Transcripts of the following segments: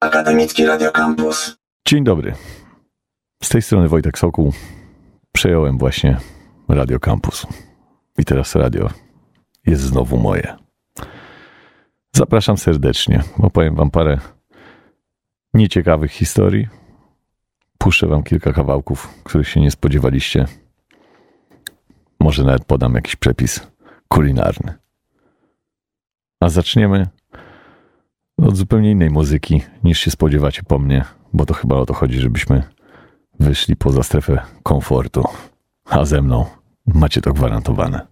Akademicki Radio Campus. Dzień dobry. Z tej strony Wojtek Sokół. Przejąłem właśnie Radio Campus. I teraz radio jest znowu moje. Zapraszam serdecznie. Opowiem wam parę nieciekawych historii. Puszczę wam kilka kawałków, których się nie spodziewaliście. Może nawet podam jakiś przepis kulinarny. A zaczniemy od zupełnie innej muzyki niż się spodziewacie po mnie, bo to chyba o to chodzi, żebyśmy wyszli poza strefę komfortu. A ze mną macie to gwarantowane.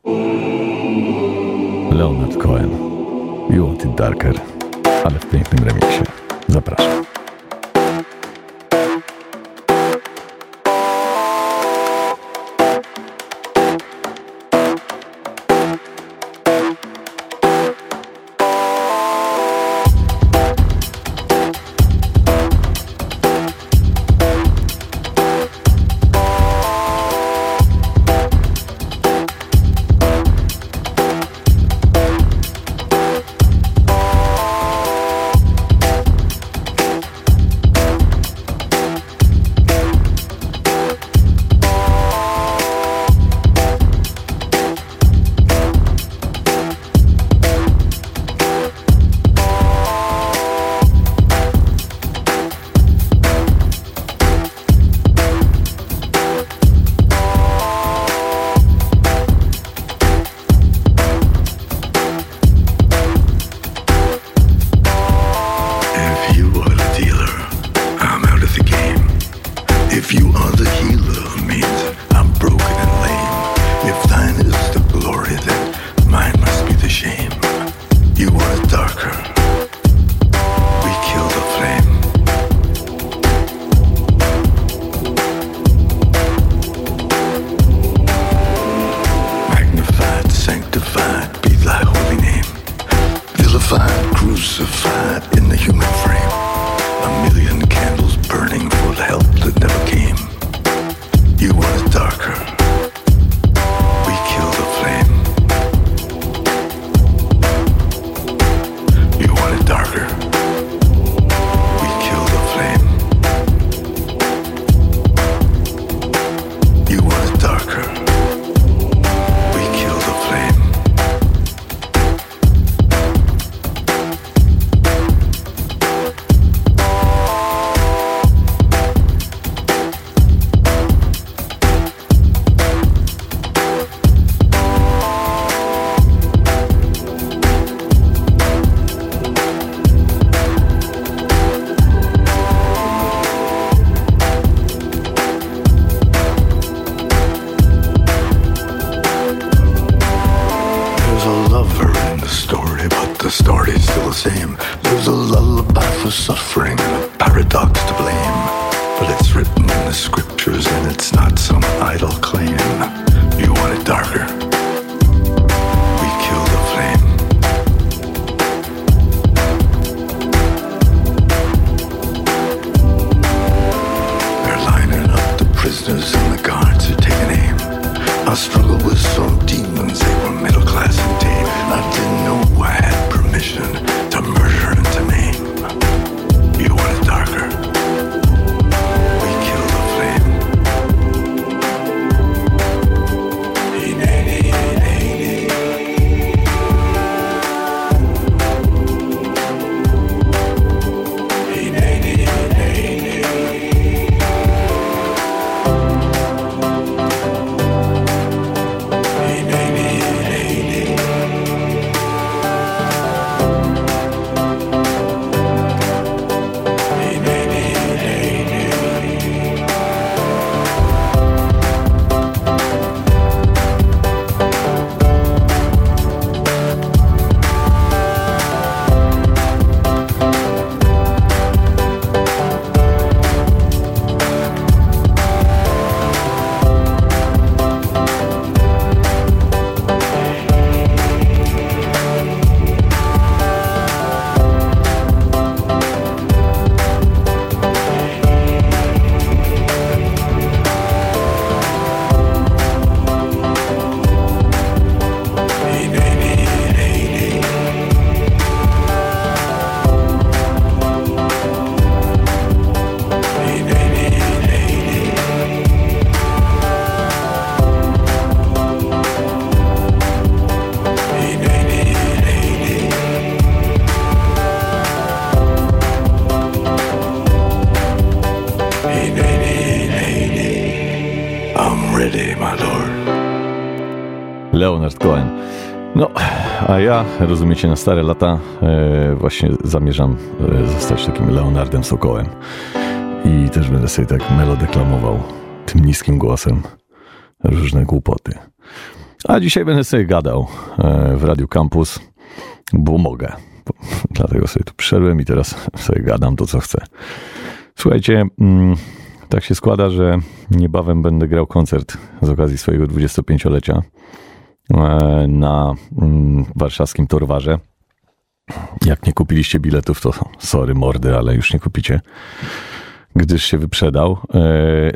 Leonard Cohen, You Want It Darker, ale w pięknym remiksie. Zapraszam. Rozumiecie, na stare lata e, właśnie zamierzam e, zostać takim Leonardem Sokołem. I też będę sobie tak melodeklamował tym niskim głosem różne głupoty. A dzisiaj będę sobie gadał e, w Radiu Campus, bo mogę. Dlatego sobie tu przyszedłem i teraz sobie gadam to, co chcę. Słuchajcie, mm, tak się składa, że niebawem będę grał koncert z okazji swojego 25-lecia e, na mm, warszawskim Torwarze. Jak nie kupiliście biletów, to sorry mordy, ale już nie kupicie, gdyż się wyprzedał. E,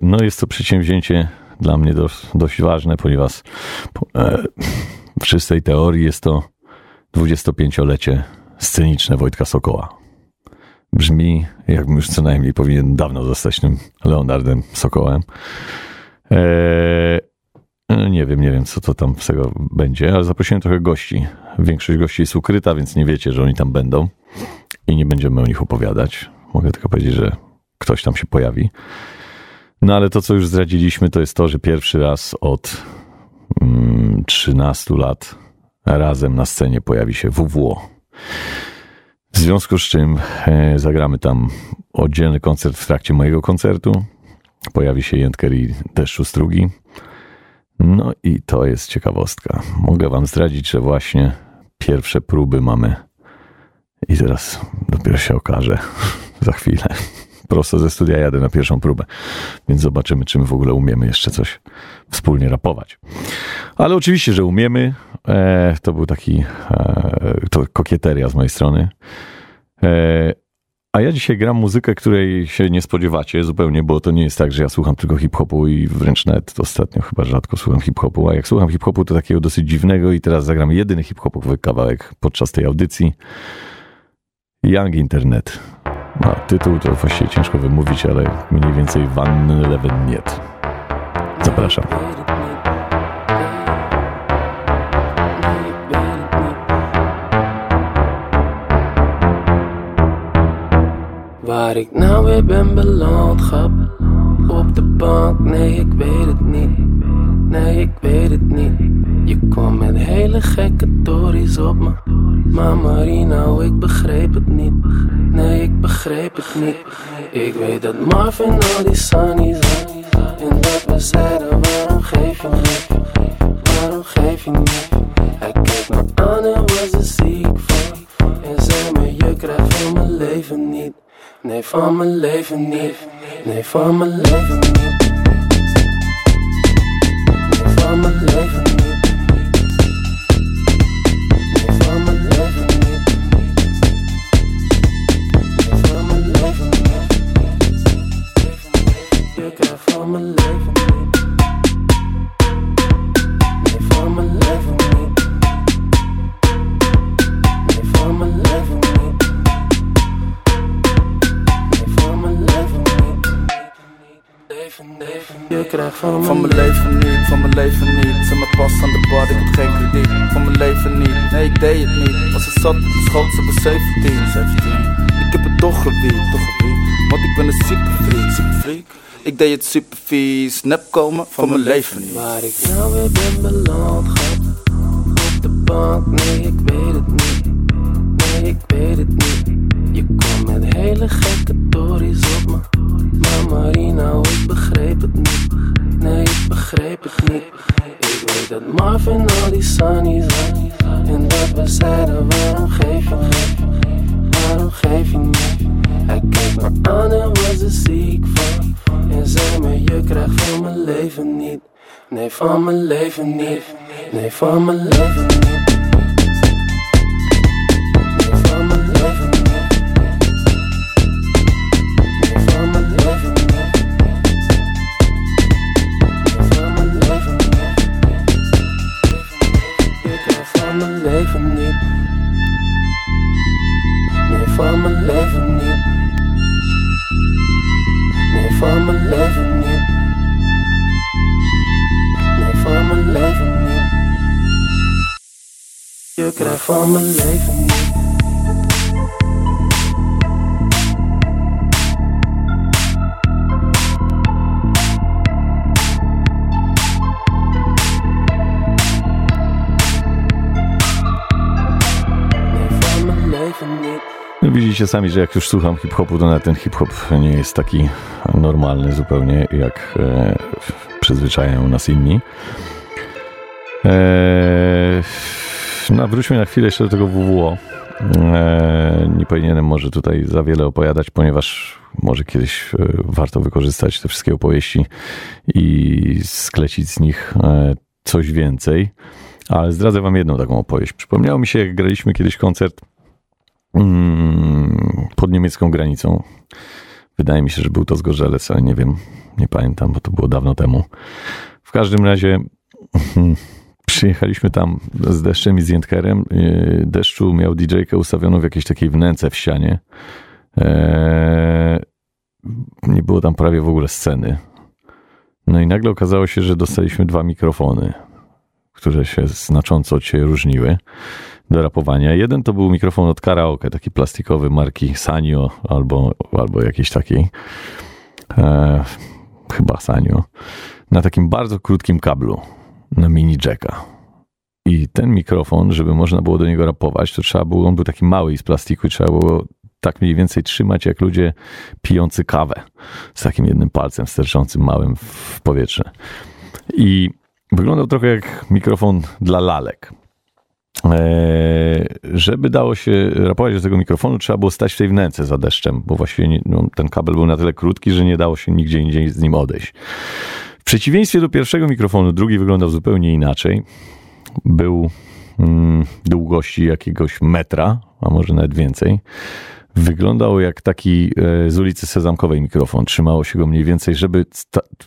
no jest to przedsięwzięcie dla mnie dość, dość ważne, ponieważ e, w czystej teorii jest to 25-lecie sceniczne Wojtka Sokoła. Brzmi, jakbym już co najmniej powinien dawno zostać tym Leonardem Sokołem. Eee, nie wiem, nie wiem, co to tam z tego będzie, ale zaprosiłem trochę gości. Większość gości jest ukryta, więc nie wiecie, że oni tam będą i nie będziemy o nich opowiadać. Mogę tylko powiedzieć, że ktoś tam się pojawi. No ale to, co już zdradziliśmy, to jest to, że pierwszy raz od mm, 13 lat razem na scenie pojawi się WWO. W związku z czym e, zagramy tam oddzielny koncert w trakcie mojego koncertu. Pojawi się Jędker i Deszczu Strugi. No i to jest ciekawostka. Mogę wam zdradzić, że właśnie pierwsze próby mamy i teraz dopiero się okaże za chwilę. Prosto ze studia jadę na pierwszą próbę, więc zobaczymy, czy my w ogóle umiemy jeszcze coś wspólnie rapować. Ale oczywiście, że umiemy. E, to był taki e, to kokieteria z mojej strony. E, a ja dzisiaj gram muzykę, której się nie spodziewacie zupełnie, bo to nie jest tak, że ja słucham tylko hip-hopu i wręcz nawet ostatnio chyba rzadko słucham hip-hopu, a jak słucham hip-hopu to takiego dosyć dziwnego i teraz zagram jedyny hip-hopowy kawałek podczas tej audycji. Young Internet. A tytuł to właściwie ciężko wymówić, ale mniej więcej Van Leven Niet. Zapraszam. Waar ik nou weer ben beland, grap. Op de bank, nee ik weet het niet. Nee ik weet het niet. Je kwam met hele gekke tories op me. Maar Marina, ik begreep het niet. Nee ik begreep het niet. Ik weet dat Marvin al die sunny zijn. En dat we zeiden waarom geef je niet? Waarom geef je niet? Hij keek me aan en was ziek van. En zei me je krijgt van mijn leven niet Nee, van mijn leven niet. Nee, van mijn leven niet. Nee, van mijn leven niet. Van, van mijn leven niet, van mijn leven niet. Zet mijn pas aan de bar, ik heb geen krediet. Van mijn leven niet, nee ik deed het niet. Was het zat, schoot ze bij 17. 17. Ik heb het toch gewiet, toch gewiet. Want ik ben een superfreak, superfreak. Ik deed het super vies, nep komen van mijn leven niet. Waar ik nou weer ben beland, gaat op de bank. Nee, ik weet het niet. Nee, ik weet het niet. Je komt met hele gekke tories op me. Maar Marina, ik begreep het niet. Nee, ik begreep het niet. Ik weet dat Marvin al die sunny zijn. En dat we zeiden, waarom geef je niet? Waarom geef je niet? Hij keek me aan en was er ziek van. En zei me, je krijgt van mijn leven niet. Nee, van mijn leven niet. Nee, van mijn leven niet. for my. No, widzicie sami, że jak już słucham hip-hopu, to nawet ten hip-hop nie jest taki normalny zupełnie, jak e, przyzwyczajają nas inni. E, no, wróćmy na chwilę jeszcze do tego WWO. E, nie powinienem może tutaj za wiele opowiadać, ponieważ może kiedyś e, warto wykorzystać te wszystkie opowieści i sklecić z nich e, coś więcej. Ale zdradzę wam jedną taką opowieść. Przypomniało mi się, jak graliśmy kiedyś koncert mm, pod niemiecką granicą. Wydaje mi się, że był to Zgorzelec, ale nie wiem, nie pamiętam, bo to było dawno temu. W każdym razie przyjechaliśmy tam z deszczem i z Jędkerem. Yy, Deszczu miał DJ-kę ustawioną w jakiejś takiej wnęce w ścianie. Eee, nie było tam prawie w ogóle sceny. No i nagle okazało się, że dostaliśmy dwa mikrofony, które się znacząco od siebie różniły do rapowania. Jeden to był mikrofon od karaoke, taki plastikowy marki Sanyo albo, albo jakiejś takiej. E, chyba Sanyo. Na takim bardzo krótkim kablu, na mini jacka. I ten mikrofon, żeby można było do niego rapować, to trzeba było, on był taki mały i z plastiku i trzeba było tak mniej więcej trzymać jak ludzie pijący kawę z takim jednym palcem sterczącym małym w powietrze. I wyglądał trochę jak mikrofon dla lalek. Eee, żeby dało się rapować do tego mikrofonu, trzeba było stać w tej wnęce za deszczem, bo właściwie nie, no, ten kabel był na tyle krótki, że nie dało się nigdzie indziej z nim odejść. W przeciwieństwie do pierwszego mikrofonu, drugi wyglądał zupełnie inaczej. Był mm, długości jakiegoś metra, a może nawet więcej. Wyglądał jak taki e, z ulicy Sezamkowej mikrofon. Trzymało się go mniej więcej, żeby,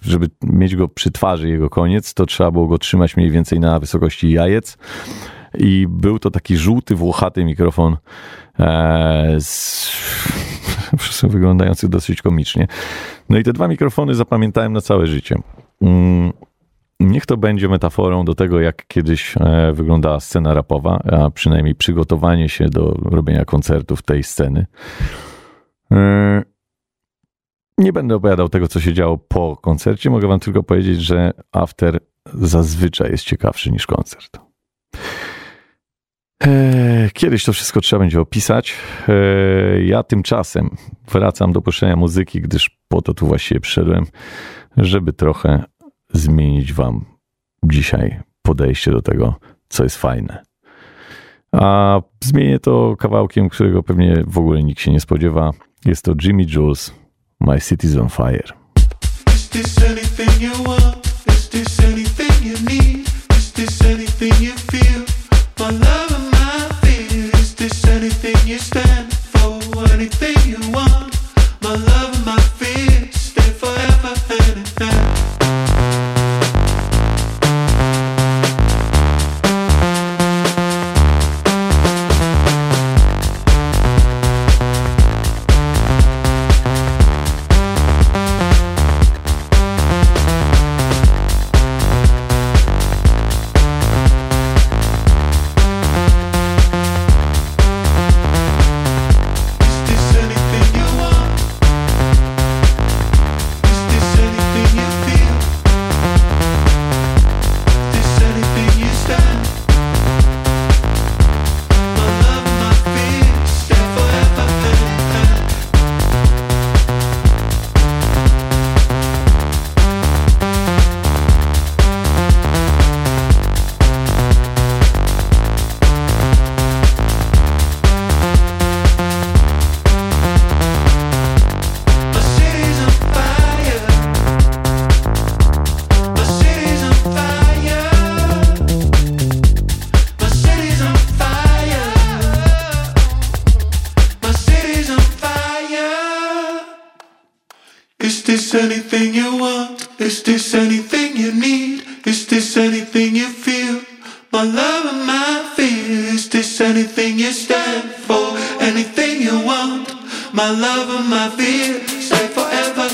żeby mieć go przy twarzy jego koniec, to trzeba było go trzymać mniej więcej na wysokości jajec. I był to taki żółty, włochaty mikrofon, e, z, wyglądający dosyć komicznie. No i te dwa mikrofony zapamiętałem na całe życie. Niech to będzie metaforą do tego, jak kiedyś e, wyglądała scena rapowa, a przynajmniej przygotowanie się do robienia koncertów tej sceny. E, Nie będę opowiadał tego, co się działo po koncercie. Mogę wam tylko powiedzieć, że after zazwyczaj jest ciekawszy niż koncert. E, Kiedyś to wszystko trzeba będzie opisać. Ja tymczasem wracam do puszczenia muzyki, gdyż po to tu właściwie przyszedłem, żeby trochę zmienić Wam dzisiaj podejście do tego, co jest fajne. A zmienię to kawałkiem, którego pewnie w ogóle nikt się nie spodziewa. Jest to Jimmy Jules, My City's on Fire. Anything you need? Is this anything you feel? My love and my fear. Is this anything you stand for? Anything you want? My love and my fear. Stay forever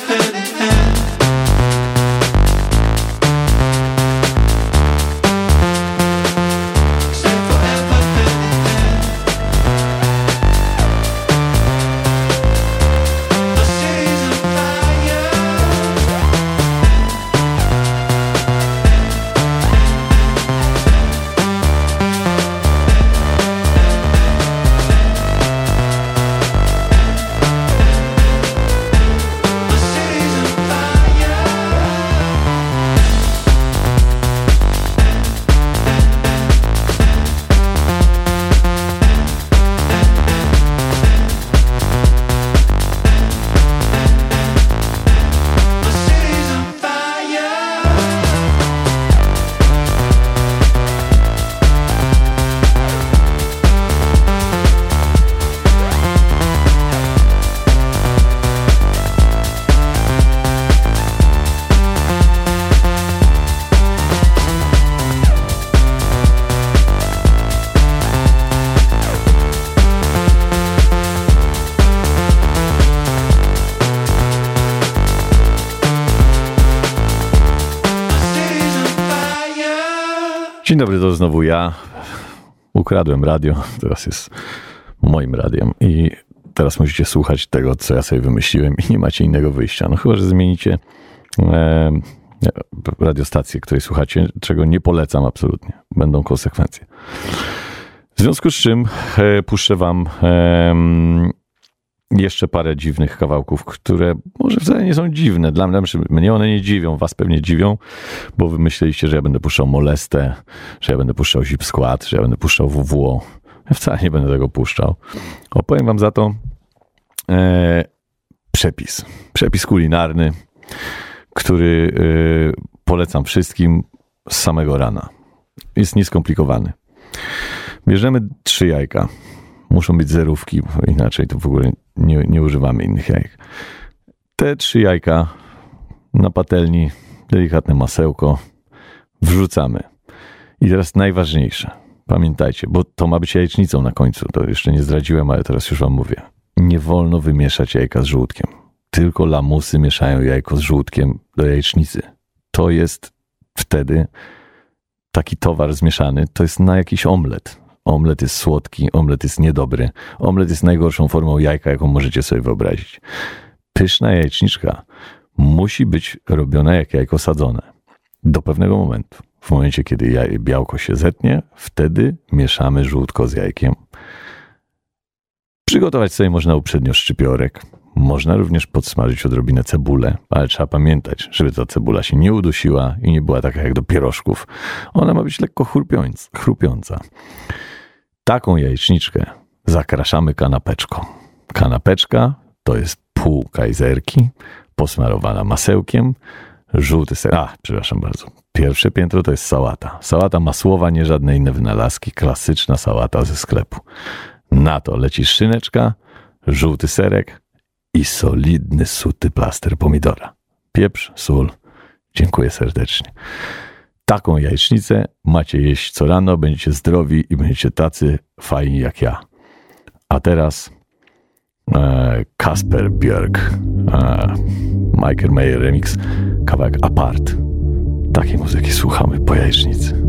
Ukradłem radio, teraz jest moim radiem i teraz musicie słuchać tego, co ja sobie wymyśliłem i nie macie innego wyjścia. No chyba, że zmienicie e, radiostację, której słuchacie, czego nie polecam absolutnie. Będą konsekwencje. W związku z czym e, puszczę wam e, jeszcze parę dziwnych kawałków, które może wcale nie są dziwne. Dla mnie, mnie one nie dziwią, was pewnie dziwią, bo wy myśleliście, że ja będę puszczał Molestę, że ja będę puszczał Zip Skład, że ja będę puszczał WWO. Ja wcale nie będę tego puszczał. Opowiem wam za to e, przepis. Przepis kulinarny, który e, polecam wszystkim z samego rana. Jest nieskomplikowany. Bierzemy trzy jajka. Muszą być zerówki, inaczej to w ogóle nie, nie używamy innych jajek. Te trzy jajka na patelni, delikatne masełko, wrzucamy. I teraz najważniejsze. Pamiętajcie, bo to ma być jajecznicą na końcu. To jeszcze nie zdradziłem, ale teraz już wam mówię. Nie wolno wymieszać jajka z żółtkiem. Tylko lamusy mieszają jajko z żółtkiem do jajecznicy. To jest wtedy taki towar zmieszany, to jest na jakiś omlet. Omlet jest słodki, omlet jest niedobry. Omlet jest najgorszą formą jajka, jaką możecie sobie wyobrazić. Pyszna jajeczniczka musi być robiona jak jajko sadzone. Do pewnego momentu. W momencie, kiedy białko się zetnie, wtedy mieszamy żółtko z jajkiem. Przygotować sobie można uprzednio szczypiorek. Można również podsmażyć odrobinę cebulę, ale trzeba pamiętać, żeby ta cebula się nie udusiła i nie była taka jak do pierożków. Ona ma być lekko chrupiąca. Taką jajeczniczkę zakraszamy kanapeczką. Kanapeczka to jest pół kajzerki, posmarowana masełkiem, żółty ser. A, przepraszam bardzo. Pierwsze piętro to jest sałata. Sałata masłowa, nie żadne inne wynalazki. Klasyczna sałata ze sklepu. Na to leci szyneczka, żółty serek i solidny, suty plaster pomidora. Pieprz, sól. Dziękuję serdecznie. Taką jajecznicę macie jeść co rano, będziecie zdrowi i będziecie tacy fajni jak ja. A teraz e, Kasper Björk, e, Michael Mayer remix, kawałek Apart. Takiej muzyki słuchamy po jajecznicy.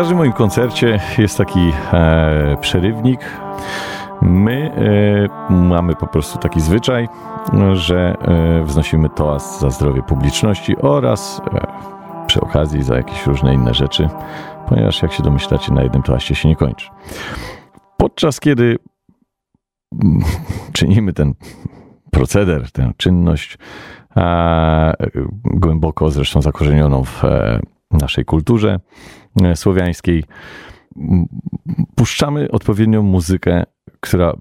Każdym moim koncercie jest taki e, przerywnik. My e, mamy po prostu taki zwyczaj, że e, wznosimy toast za zdrowie publiczności oraz e, przy okazji za jakieś różne inne rzeczy, ponieważ jak się domyślacie, na jednym toaście się nie kończy. Podczas kiedy czynimy ten proceder, tę czynność, e, głęboko zresztą zakorzenioną w e, naszej kulturze słowiańskiej, m, puszczamy odpowiednią muzykę, która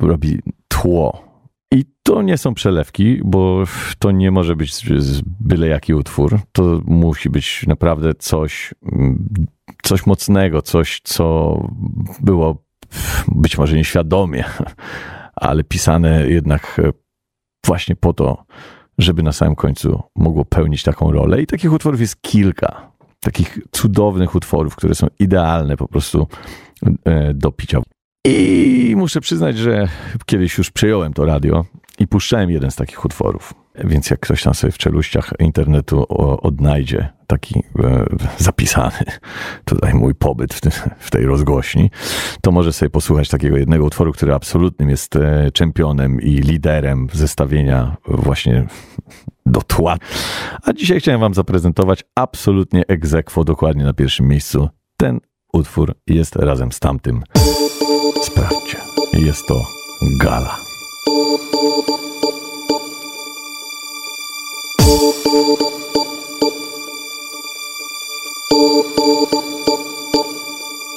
robi tło. I to nie są przelewki, bo to nie może być byle jaki utwór. To musi być naprawdę coś, coś mocnego, coś, co było być może nieświadomie, ale pisane jednak e, właśnie po to, żeby na samym końcu mogło pełnić taką rolę. I takich utworów jest kilka. Takich cudownych utworów, które są idealne po prostu e, do picia. I muszę przyznać, że kiedyś już przejąłem to radio i puszczałem jeden z takich utworów. Więc jak ktoś tam sobie w czeluściach internetu odnajdzie taki e, zapisany tutaj mój pobyt w tej rozgłośni, to może sobie posłuchać takiego jednego utworu, który absolutnym jest e, czempionem i liderem zestawienia właśnie do tła. A dzisiaj chciałem wam zaprezentować absolutnie aequo, dokładnie na pierwszym miejscu. Ten utwór jest razem z tamtym. Sprawdźcie. Jest to Gala.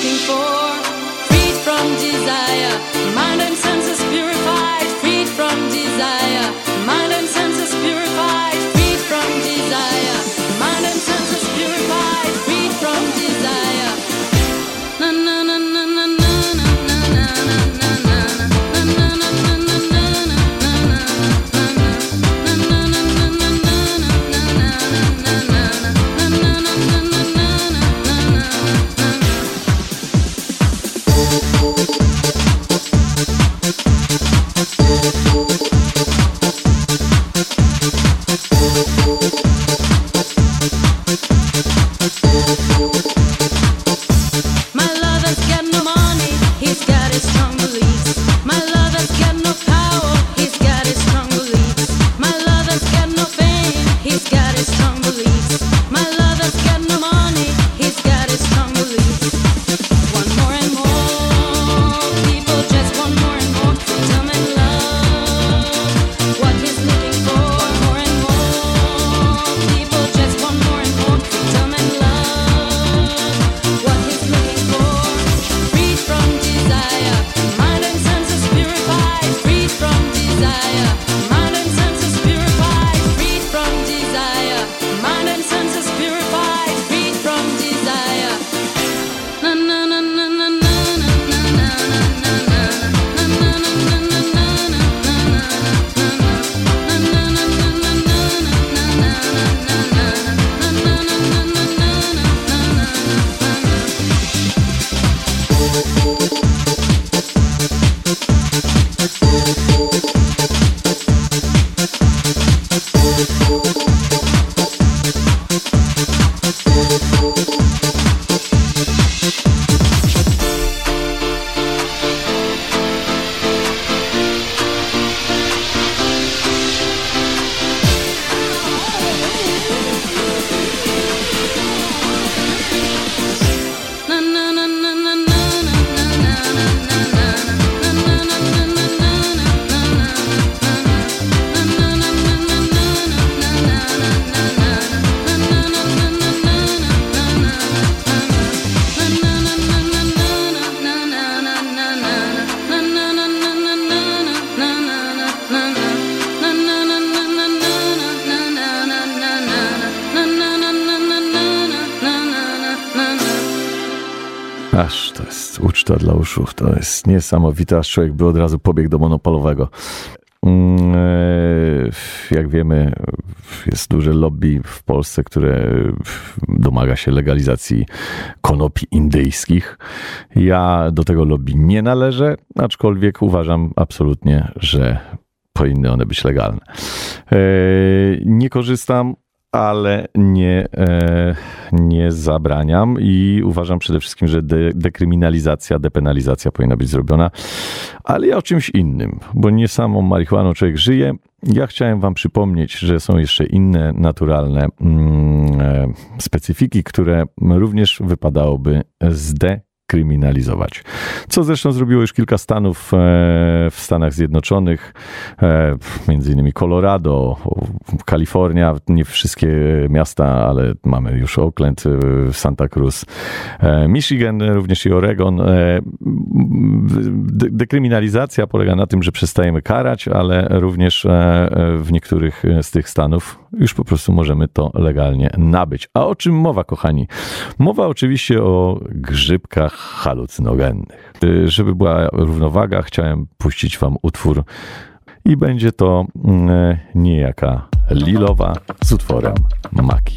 looking for. Freed from To jest niesamowite, aż człowiek by od razu pobiegł do monopolowego. Mm, e, Jak wiemy, jest duże lobby w Polsce, które domaga się legalizacji konopi indyjskich. Ja do tego lobby nie należę, aczkolwiek uważam absolutnie, że powinny one być legalne. E, Nie korzystam, ale nie, e, nie zabraniam i uważam przede wszystkim, że de, dekryminalizacja, depenalizacja powinna być zrobiona, ale ja o czymś innym, bo nie samą marihuaną człowiek żyje. Ja chciałem Wam przypomnieć, że są jeszcze inne naturalne mm, e, specyfiki, które również wypadałoby zdekryminalizować. Co zresztą zrobiło już kilka stanów e, w Stanach Zjednoczonych, e, między innymi Colorado, Kalifornia, nie wszystkie miasta, ale mamy już Oakland, e, Santa Cruz, Michigan, również i Oregon. De- Dekryminalizacja polega na tym, że przestajemy karać, ale również w niektórych z tych stanów już po prostu możemy to legalnie nabyć. A o czym mowa, kochani? Mowa oczywiście o grzybkach halucynogennych. Y, Żeby była równowaga, chciałem puścić wam utwór i będzie to mm, niejaka Lilowa z utworem Maki.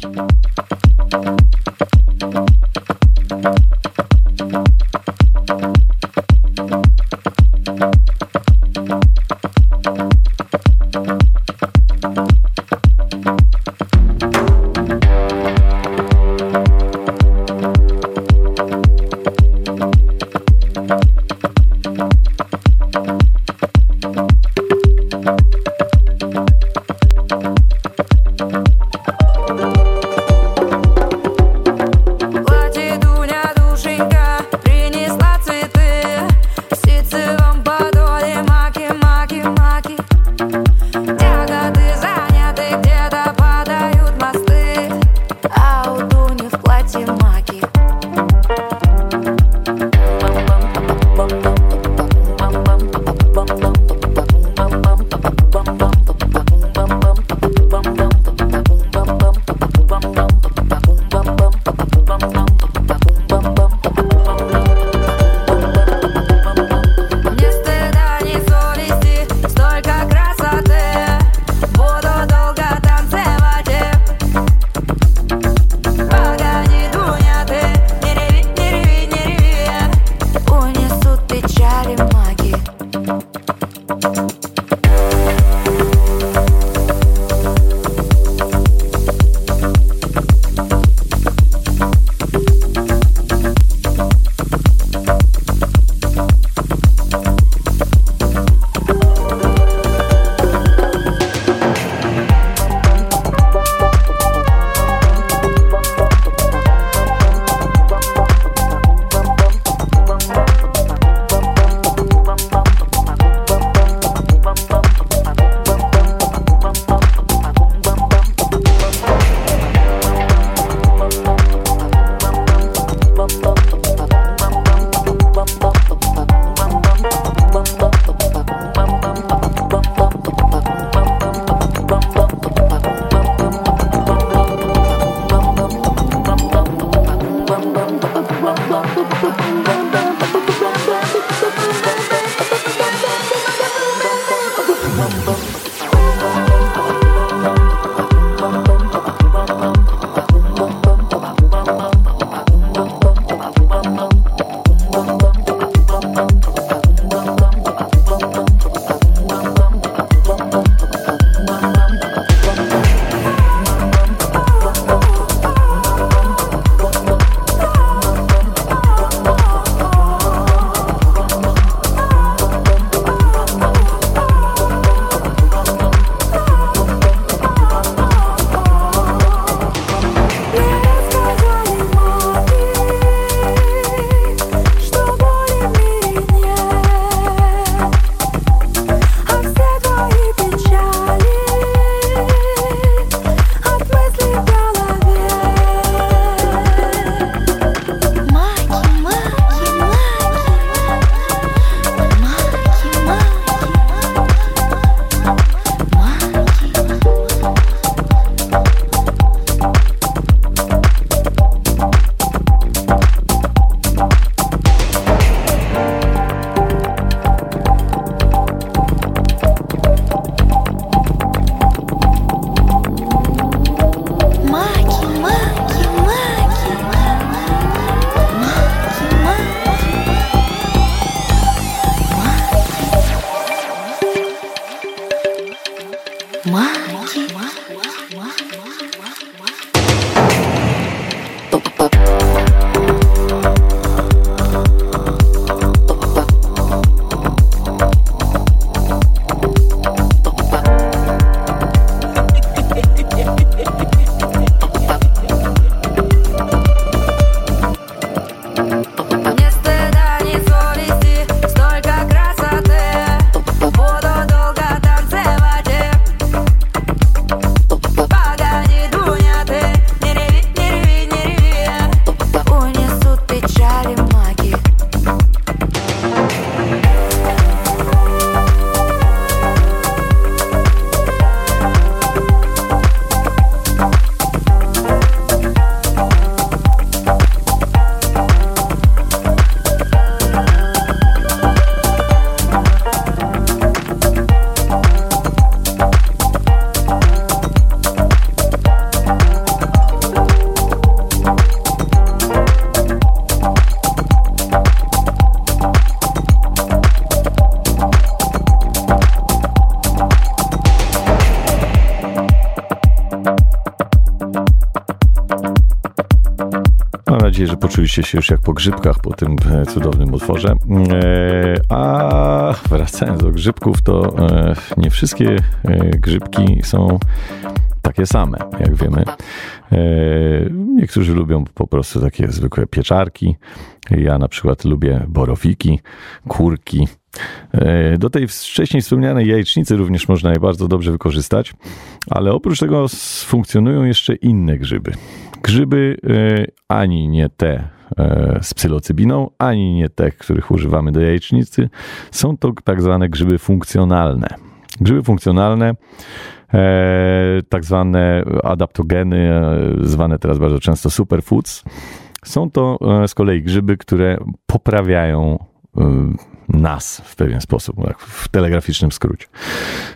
Poczuliście się już jak po grzybkach po tym e, cudownym utworze. E, A wracając do grzybków, to e, nie wszystkie grzybki są takie same, jak wiemy. Niektórzy lubią po prostu takie zwykłe pieczarki. Ja na przykład lubię borowiki, kurki. Do tej wcześniej wspomnianej jajecznicy również można je bardzo dobrze wykorzystać, ale oprócz tego funkcjonują jeszcze inne grzyby. Grzyby e, ani nie te e, z psylocybiną, ani nie te, których używamy do jajecznicy. Są to tak zwane grzyby funkcjonalne. Grzyby funkcjonalne e, tak zwane adaptogeny, zwane teraz bardzo często superfoods. Są to z kolei grzyby, które poprawiają nas w pewien sposób, tak, w telegraficznym skrócie.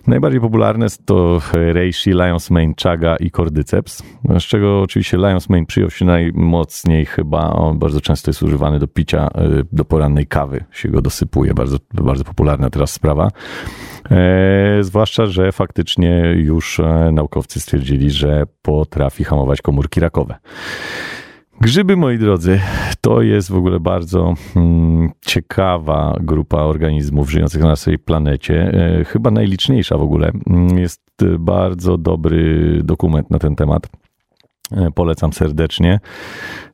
Najbardziej popularne to reishi, lion's mane, chaga i cordyceps, z czego oczywiście lion's mane przyjął się najmocniej chyba, on bardzo często jest używany do picia, e, do porannej kawy się go dosypuje, bardzo, bardzo popularna teraz sprawa. E, zwłaszcza, że faktycznie już e, naukowcy stwierdzili, że potrafi hamować komórki rakowe. Grzyby, moi drodzy, to jest w ogóle bardzo mm, ciekawa grupa organizmów żyjących na naszej planecie. E, chyba najliczniejsza w ogóle. Mm, Jest e, bardzo dobry dokument na ten temat. E, Polecam serdecznie.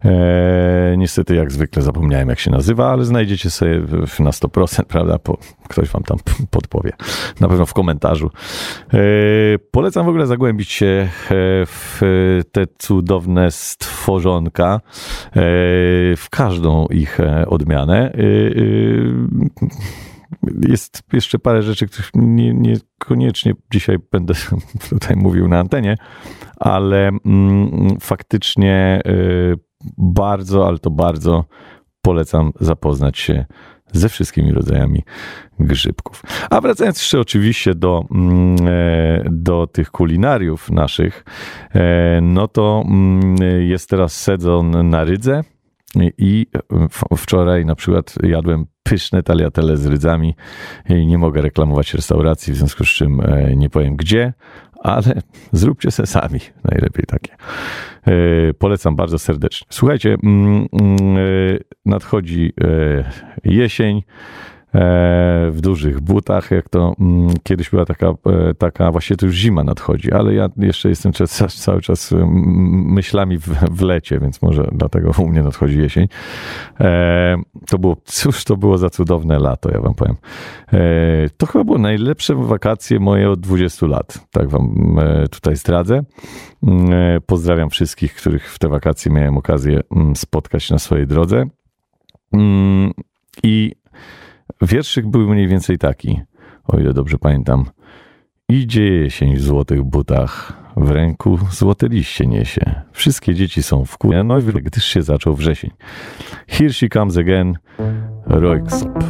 E, niestety, jak zwykle, zapomniałem, jak się nazywa, ale znajdziecie sobie na 100%, prawda? Po, ktoś wam tam podpowie. Na pewno w komentarzu. E, polecam w ogóle zagłębić się e, w te cudowne stworzonka, e, w każdą ich odmianę. Jest jeszcze parę rzeczy, których nie, niekoniecznie dzisiaj będę tutaj mówił na antenie, ale mm, faktycznie y, bardzo, ale to bardzo polecam zapoznać się ze wszystkimi rodzajami grzybków. A wracając jeszcze oczywiście do, mm, e, do tych kulinariów naszych, e, no to mm, jest teraz sezon na rydze i w- wczoraj na przykład jadłem pyszne taliatele z rydzami nie mogę reklamować restauracji, w związku z czym e, nie powiem gdzie, ale zróbcie se sami, najlepiej takie. E, Polecam bardzo serdecznie. Słuchajcie, mm, mm, e, nadchodzi e, jesień e, w dużych butach, jak to mm, kiedyś była taka, e, taka, właściwie to już zima nadchodzi, ale ja jeszcze jestem cały czas myślami w, w lecie, więc może dlatego u mnie nadchodzi jesień. E, To było, cóż to było za cudowne lato, ja wam powiem. E, To chyba było najlepsze wakacje moje od 20 lat, tak wam e, tutaj zdradzę. Mm, e, Pozdrawiam wszystkich, których w te wakacje miałem okazję mm, spotkać na swojej drodze. I wierszyk był mniej więcej taki, o ile dobrze pamiętam. Idzie jesień w złotych butach, w ręku złote liście niesie. Wszystkie dzieci są w kółie, no i gdyż się zaczął wrzesień. Here she comes again, Royksop.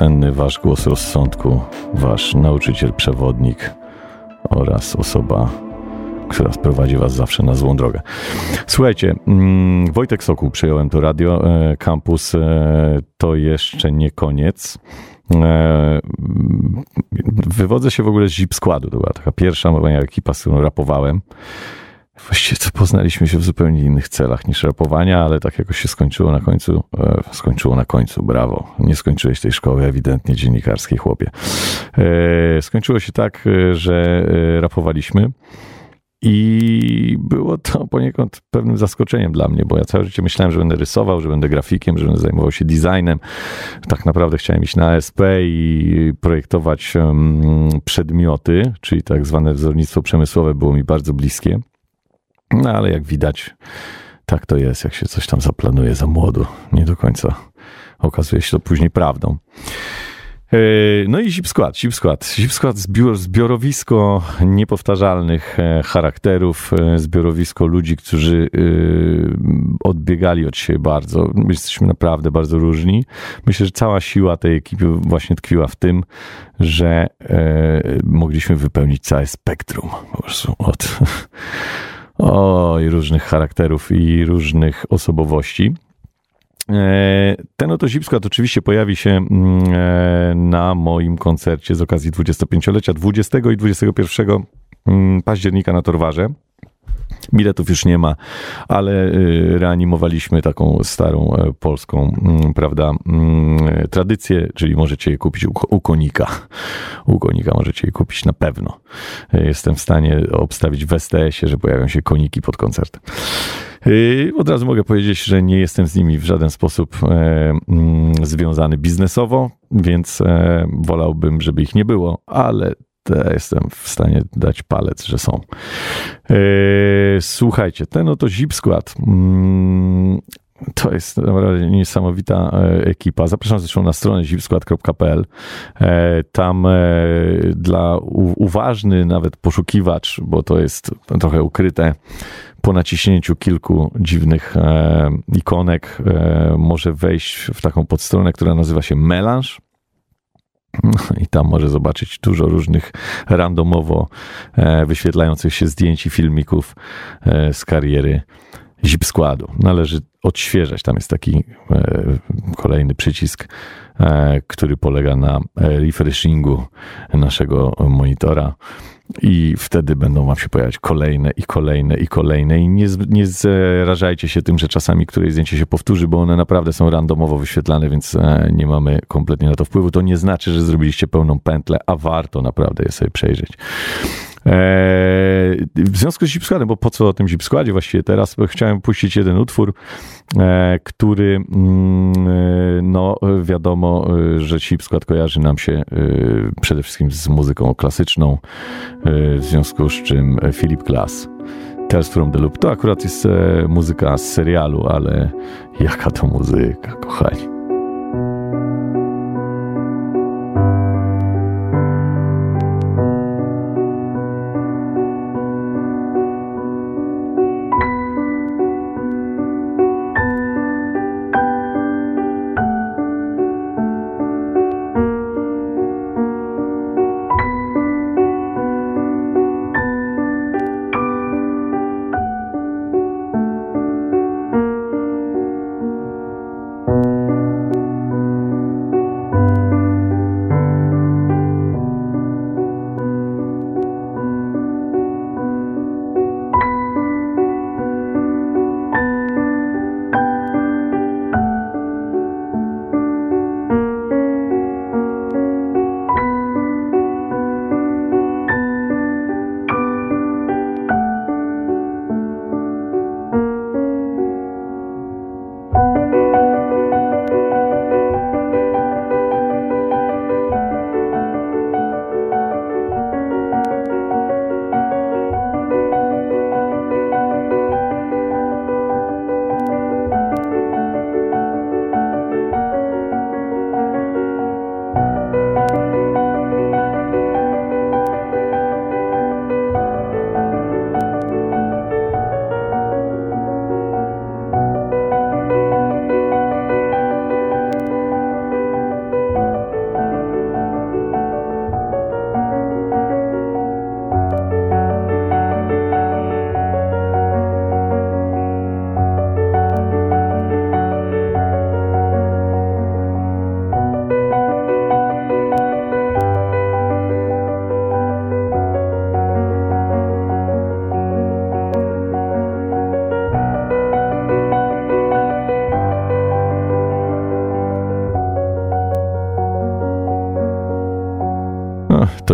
Senny, wasz głos rozsądku, wasz nauczyciel, przewodnik oraz osoba, która sprowadzi was zawsze na złą drogę. Słuchajcie, mm, Wojtek Sokół przyjąłem to radio, e, kampus, e, to jeszcze nie koniec. E, mm, Wywodzę się w ogóle z Zip Składu, to była taka pierwsza moja ekipa, z którą rapowałem. Właściwie to poznaliśmy się w zupełnie innych celach niż rapowania, ale tak jakoś się skończyło na końcu. E, skończyło na końcu, brawo. Nie skończyłeś tej szkoły ewidentnie dziennikarskiej, chłopie. E, skończyło się tak, e, że e, rapowaliśmy. I było to poniekąd pewnym zaskoczeniem dla mnie, bo ja całe życie myślałem, że będę rysował, że będę grafikiem, że będę zajmował się designem. Tak naprawdę chciałem iść na SP i projektować przedmioty, czyli tak zwane wzornictwo przemysłowe było mi bardzo bliskie. No ale jak widać, tak to jest, jak się coś tam zaplanuje za młodu. Nie do końca okazuje się to później prawdą. E, No i Zip Skład, Zip Skład. Zip Skład zbior, zbiorowisko niepowtarzalnych e, charakterów, e, zbiorowisko ludzi, którzy e, odbiegali od siebie bardzo. My jesteśmy naprawdę bardzo różni. Myślę, że cała siła tej ekipy właśnie tkwiła w tym, że e, mogliśmy wypełnić całe spektrum po prostu od oj, różnych charakterów i różnych osobowości. E, Ten oto Zip Skład oczywiście pojawi się mm, e, na moim koncercie z okazji 25-lecia 20 i 21 mm, października na Torwarze. Biletów już nie ma, ale y, reanimowaliśmy taką starą e, polską, mm, prawda, mm, tradycję, czyli możecie je kupić u, konika. U konika możecie je kupić na pewno. E, Jestem w stanie obstawić w STS-ie, że pojawią się koniki pod koncertem. Yy, Od razu mogę powiedzieć, że nie jestem z nimi w żaden sposób e, mm, związany biznesowo, więc e, wolałbym, żeby ich nie było, ale te jestem w stanie dać palec, że są. E, Słuchajcie, ten oto Zip Skład. mm, To jest naprawdę niesamowita e, ekipa. Zapraszam zresztą na stronę zipskład.pl. E, Tam e, dla uważny nawet poszukiwacz, bo to jest trochę ukryte, po naciśnięciu kilku dziwnych ikonek może wejść w taką podstronę, która nazywa się Melange. No I tam może zobaczyć dużo różnych randomowo e, wyświetlających się zdjęć i filmików e, z kariery Zip Składu. Należy odświeżać. Tam jest taki e, kolejny przycisk, który polega na refreshingu naszego monitora. I wtedy będą wam się pojawiać kolejne i kolejne i kolejne. I nie, nie zrażajcie się tym, że czasami któreś zdjęcie się powtórzy, bo one naprawdę są randomowo wyświetlane, więc e, nie mamy kompletnie na to wpływu. To nie znaczy, że zrobiliście pełną pętlę, a warto naprawdę je sobie przejrzeć. Eee, w związku z Zipskładem, bo po co o tym Zipskładzie właściwie teraz? Chciałem puścić jeden utwór, e, który mm, e, no wiadomo, że Zipskład kojarzy nam się przede wszystkim z muzyką klasyczną, w związku z czym Philip Glass. Tales from the Loop. To akurat jest muzyka z serialu, ale jaka to muzyka, kochani.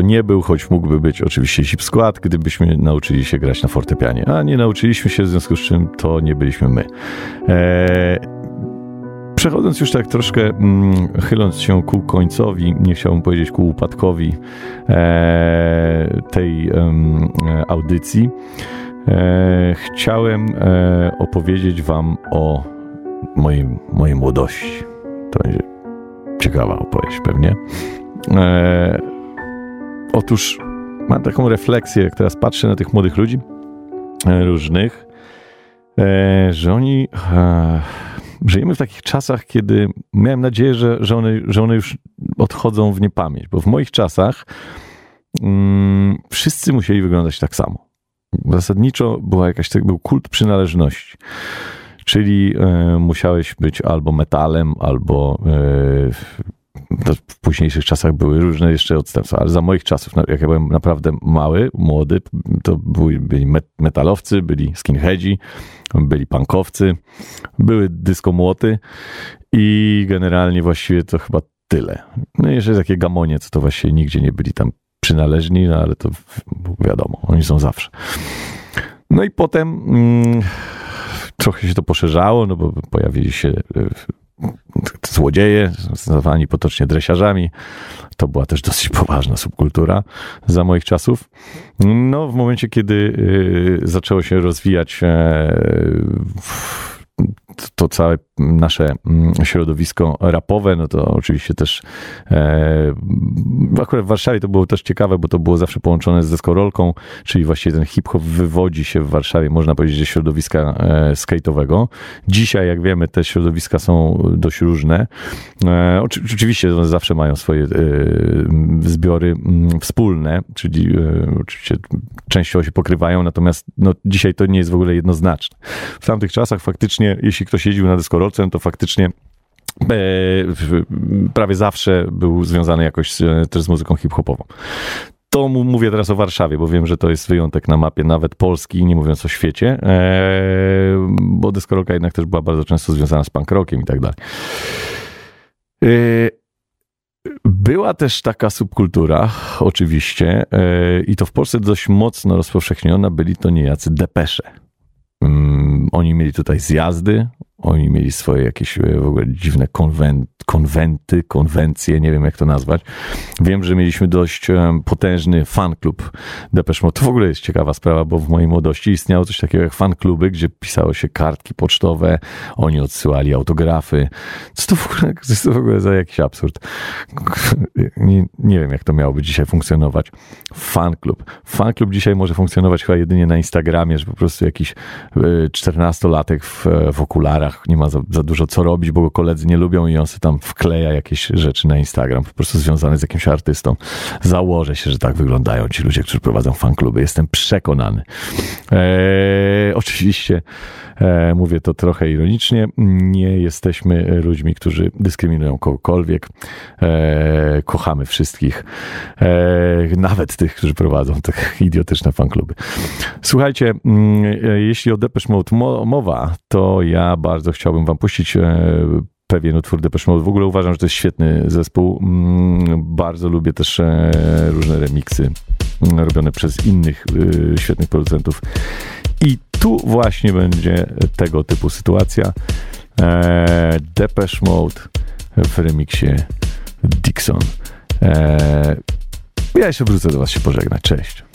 Nie był, choć mógłby być oczywiście Zip Skład, gdybyśmy nauczyli się grać na fortepianie. A nie nauczyliśmy się, w związku z czym to nie byliśmy my. E, Przechodząc już tak troszkę, mm, chyląc się ku końcowi, nie chciałbym powiedzieć ku upadkowi e, tej audycji, e, chciałem e, opowiedzieć Wam o mojej, mojej młodości. To będzie ciekawa opowieść pewnie. Otóż mam taką refleksję, jak teraz patrzę na tych młodych ludzi e, różnych, e, że oni e, żyjemy w takich czasach, kiedy miałem nadzieję, że, że, one, że one już odchodzą w niepamięć, bo w moich czasach mm, wszyscy musieli wyglądać tak samo. Zasadniczo była jakaś, tak- był kult przynależności. Czyli e, musiałeś być albo metalem, albo to w późniejszych czasach były różne jeszcze odstępstwa, ale za moich czasów, jak ja byłem naprawdę mały, młody, to byli, byli met- metalowcy, byli skinheadzi, byli punkowcy, były dyskomłoty i generalnie właściwie to chyba tyle. No i jeszcze takie gamonie, co to właściwie nigdzie nie byli tam przynależni, no ale to wiadomo, oni są zawsze. No i potem mm, trochę się to poszerzało, no bo pojawili się e, złodzieje, nazwani potocznie dresiarzami. To była też dosyć poważna subkultura za moich czasów. No, w momencie, kiedy y, zaczęło się rozwijać e, to całe nasze mm, środowisko rapowe, no to oczywiście też e, akurat w Warszawie to było też ciekawe, bo to było zawsze połączone z deskorolką, czyli właściwie ten hip-hop wywodzi się w Warszawie, można powiedzieć, ze środowiska e, skate'owego. Dzisiaj, jak wiemy, te środowiska są dość różne. E, oczy, oczywiście one zawsze mają swoje e, zbiory mm, wspólne, czyli e, oczywiście częściowo się pokrywają, natomiast no, dzisiaj to nie jest w ogóle jednoznaczne. W tamtych czasach faktycznie, jeśli ktoś jeździł na deskorolce, to faktycznie e, prawie zawsze był związany jakoś z, też z muzyką hip-hopową. To mówię teraz o Warszawie, bo wiem, że to jest wyjątek na mapie nawet Polski, nie mówiąc o świecie, e, bo deskorolka jednak też była bardzo często związana z punk rockiem i tak dalej. E, Była też taka subkultura, oczywiście, i to w Polsce dość mocno rozpowszechniona, byli to niejacy depesze. Mm, Oni mieli tutaj zjazdy, oni mieli swoje jakieś e, w ogóle dziwne konwen, konwenty, konwencje, nie wiem jak to nazwać. Wiem, że mieliśmy dość em, potężny fan klub Depeche Mode. To w ogóle jest ciekawa sprawa, bo w mojej młodości istniało coś takiego jak fan kluby, gdzie pisało się kartki pocztowe, oni odsyłali autografy. Co to w ogóle, to w ogóle za jakiś absurd? Nie, nie wiem, jak to miałoby dzisiaj funkcjonować. Fan klub. Fan klub dzisiaj może funkcjonować chyba jedynie na Instagramie, że po prostu jakiś y, 14-latek w, w okularach nie ma za, za dużo co robić, bo go koledzy nie lubią i on sobie tam wkleja jakieś rzeczy na Instagram, po prostu związane z jakimś artystą. Założę się, że tak wyglądają ci ludzie, którzy prowadzą fan kluby. Jestem przekonany. Eee, oczywiście e, mówię to trochę ironicznie. Nie jesteśmy ludźmi, którzy dyskryminują kogokolwiek. E, kochamy wszystkich, e, nawet tych, którzy prowadzą te idiotyczne fankluby. Słuchajcie, mm, e, jeśli o Depeche Mode mo- mowa, to ja bardzo chciałbym wam puścić e, pewien utwór Depeche Mode. W ogóle uważam, że to jest świetny zespół. Mm, Bardzo lubię też e, różne remiksy mm, robione przez innych e, świetnych producentów. I tu właśnie będzie tego typu sytuacja. Depeche Mode w remiksie Dixon. Ja jeszcze wrócę do was się pożegnać. Cześć.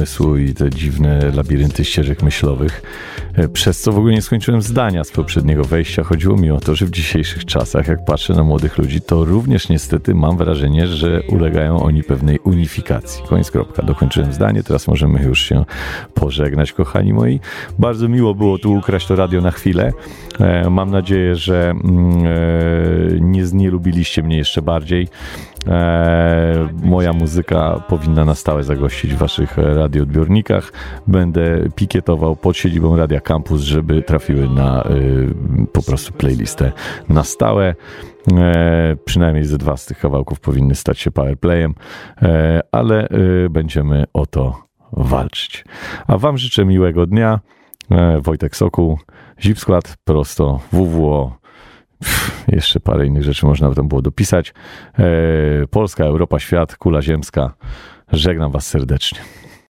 Umysłu i te dziwne labirynty ścieżek myślowych, e, przez co w ogóle nie skończyłem zdania z poprzedniego wejścia. Chodziło mi o to, że w dzisiejszych czasach, jak patrzę na młodych ludzi, to również niestety mam wrażenie, że ulegają oni pewnej unifikacji. Koniec kropka. Dokończyłem zdanie, teraz możemy już się pożegnać, kochani moi. Bardzo miło było tu ukraść to radio na chwilę. E, Mam nadzieję, że mm, e, nie znielubiliście mnie jeszcze bardziej. E, moja muzyka powinna na stałe zagościć w waszych e, radioodbiornikach. Będę pikietował pod siedzibą Radia Campus, żeby trafiły na e, po prostu playlistę na stałe. E, przynajmniej ze dwa z tych kawałków powinny stać się powerplayem, e, ale będziemy o to walczyć. A wam życzę miłego dnia. Wojtek Sokół, Zip Skład, prosto WWO. Jeszcze parę innych rzeczy można tam było dopisać. E, Polska, Europa, świat, kula ziemska. Żegnam Was serdecznie.